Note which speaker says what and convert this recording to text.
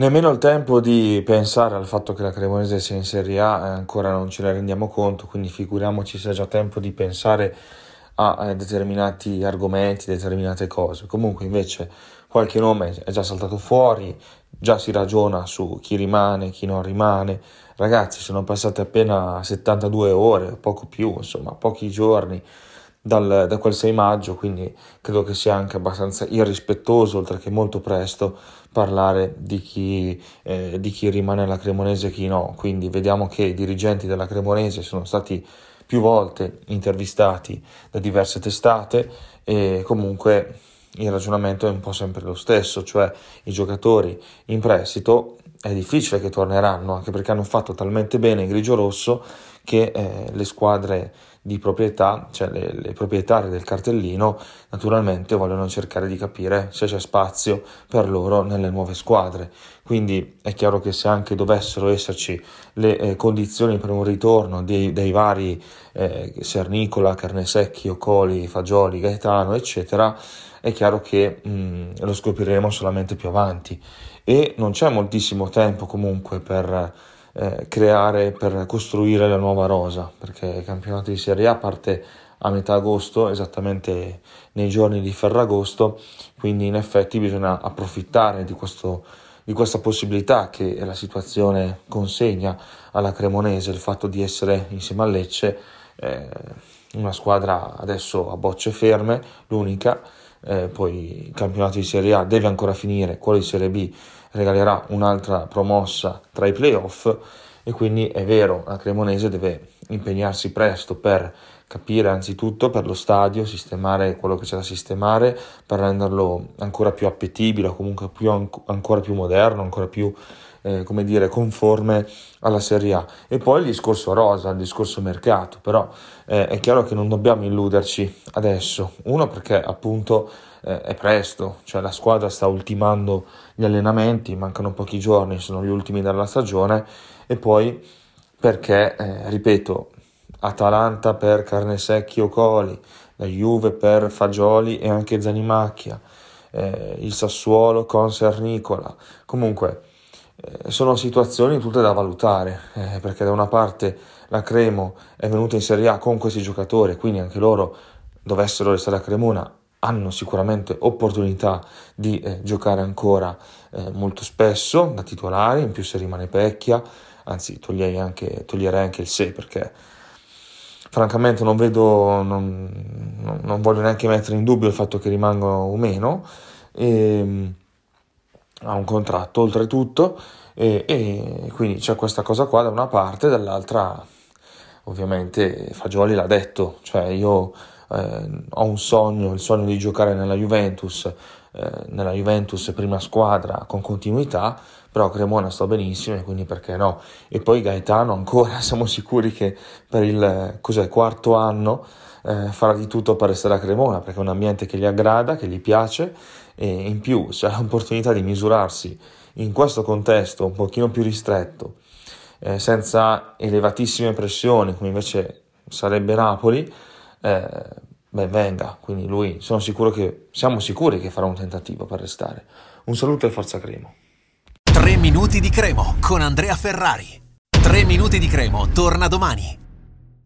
Speaker 1: nemmeno il tempo di pensare al fatto che la Cremonese sia in Serie A, eh, ancora non ce ne rendiamo conto, quindi figuriamoci se è già tempo di pensare a, a determinati argomenti, determinate cose. Comunque invece qualche nome è già saltato fuori, già si ragiona su chi rimane, chi non rimane. Ragazzi, sono passate appena 72 ore, poco più, insomma, pochi giorni dal, da quel 6 maggio, quindi credo che sia anche abbastanza irrispettoso, oltre che molto presto, parlare di chi, eh, di chi rimane alla Cremonese e chi no. Quindi vediamo che i dirigenti della Cremonese sono stati più volte intervistati da diverse testate e comunque il ragionamento è un po' sempre lo stesso, cioè i giocatori in prestito è difficile che torneranno, anche perché hanno fatto talmente bene in grigio-rosso che eh, le squadre di proprietà, cioè le, le proprietarie del cartellino, naturalmente vogliono cercare di capire se c'è spazio per loro nelle nuove squadre. Quindi è chiaro che se anche dovessero esserci le eh, condizioni per un ritorno dei, dei vari eh, Sernicola, Carnesecchi, Ocoli, Fagioli, Gaetano, eccetera, è chiaro che mh, mm, lo scopriremo solamente più avanti. E non c'è moltissimo tempo comunque per eh, creare, per costruire la nuova rosa, perché il campionato di Serie A parte a metà agosto, esattamente nei giorni di Ferragosto, quindi in effetti bisogna approfittare di, questo, di questa possibilità che la situazione consegna alla Cremonese, il fatto di essere insieme a Lecce eh, una squadra adesso a bocce ferme, l'unica, eh, poi il campionato di Serie A deve ancora finire, quello di Serie B regalerà un'altra promossa tra i playoff e quindi è vero, la Cremonese deve impegnarsi presto per capire anzitutto per lo stadio, sistemare quello che c'è da sistemare, per renderlo ancora più appetibile, o comunque più, ancora più moderno, ancora più eh, come dire, conforme alla Serie A. E poi il discorso rosa, il discorso mercato, però eh, è chiaro che non dobbiamo illuderci adesso. Uno perché appunto eh, è presto, cioè la squadra sta ultimando gli allenamenti, mancano pochi giorni, sono gli ultimi della stagione e poi perché, eh, ripeto, Atalanta per Carnesecchi o Coli, la Juve per Fagioli e anche Zanimacchia, eh, il Sassuolo con Sernicola. Comunque, eh, sono situazioni tutte da valutare, eh, perché da una parte la Cremo è venuta in Serie A con questi giocatori, quindi anche loro dovessero restare a Cremona hanno sicuramente opportunità di eh, giocare ancora eh, molto spesso da titolari, in più se rimane Pecchia, anzi toglierei anche, toglierei anche il se perché francamente non vedo, non, non, voglio neanche mettere in dubbio il fatto che rimangano o meno. E, ehm, ha un contratto oltretutto e, e, quindi c'è questa cosa qua da una parte, dall'altra ovviamente Fagioli l'ha detto, cioè io eh, ho un sogno, il sogno di giocare nella Juventus, eh, nella Juventus prima squadra con continuità, però Cremona sta benissimo e quindi perché no? E poi Gaetano ancora siamo sicuri che per il quarto anno eh, farà di tutto per restare a Cremona perché è un ambiente che gli aggrada, che gli piace e in più se ha l'opportunità di misurarsi in questo contesto un pochino più ristretto, eh, senza elevatissime pressioni come invece sarebbe Napoli, eh, ben venga. Quindi lui sono sicuro che siamo sicuri che farà un tentativo per restare. Un saluto e forza Cremo.
Speaker 2: 3 minuti di Cremo con Andrea Ferrari. 3 minuti di Cremo torna domani.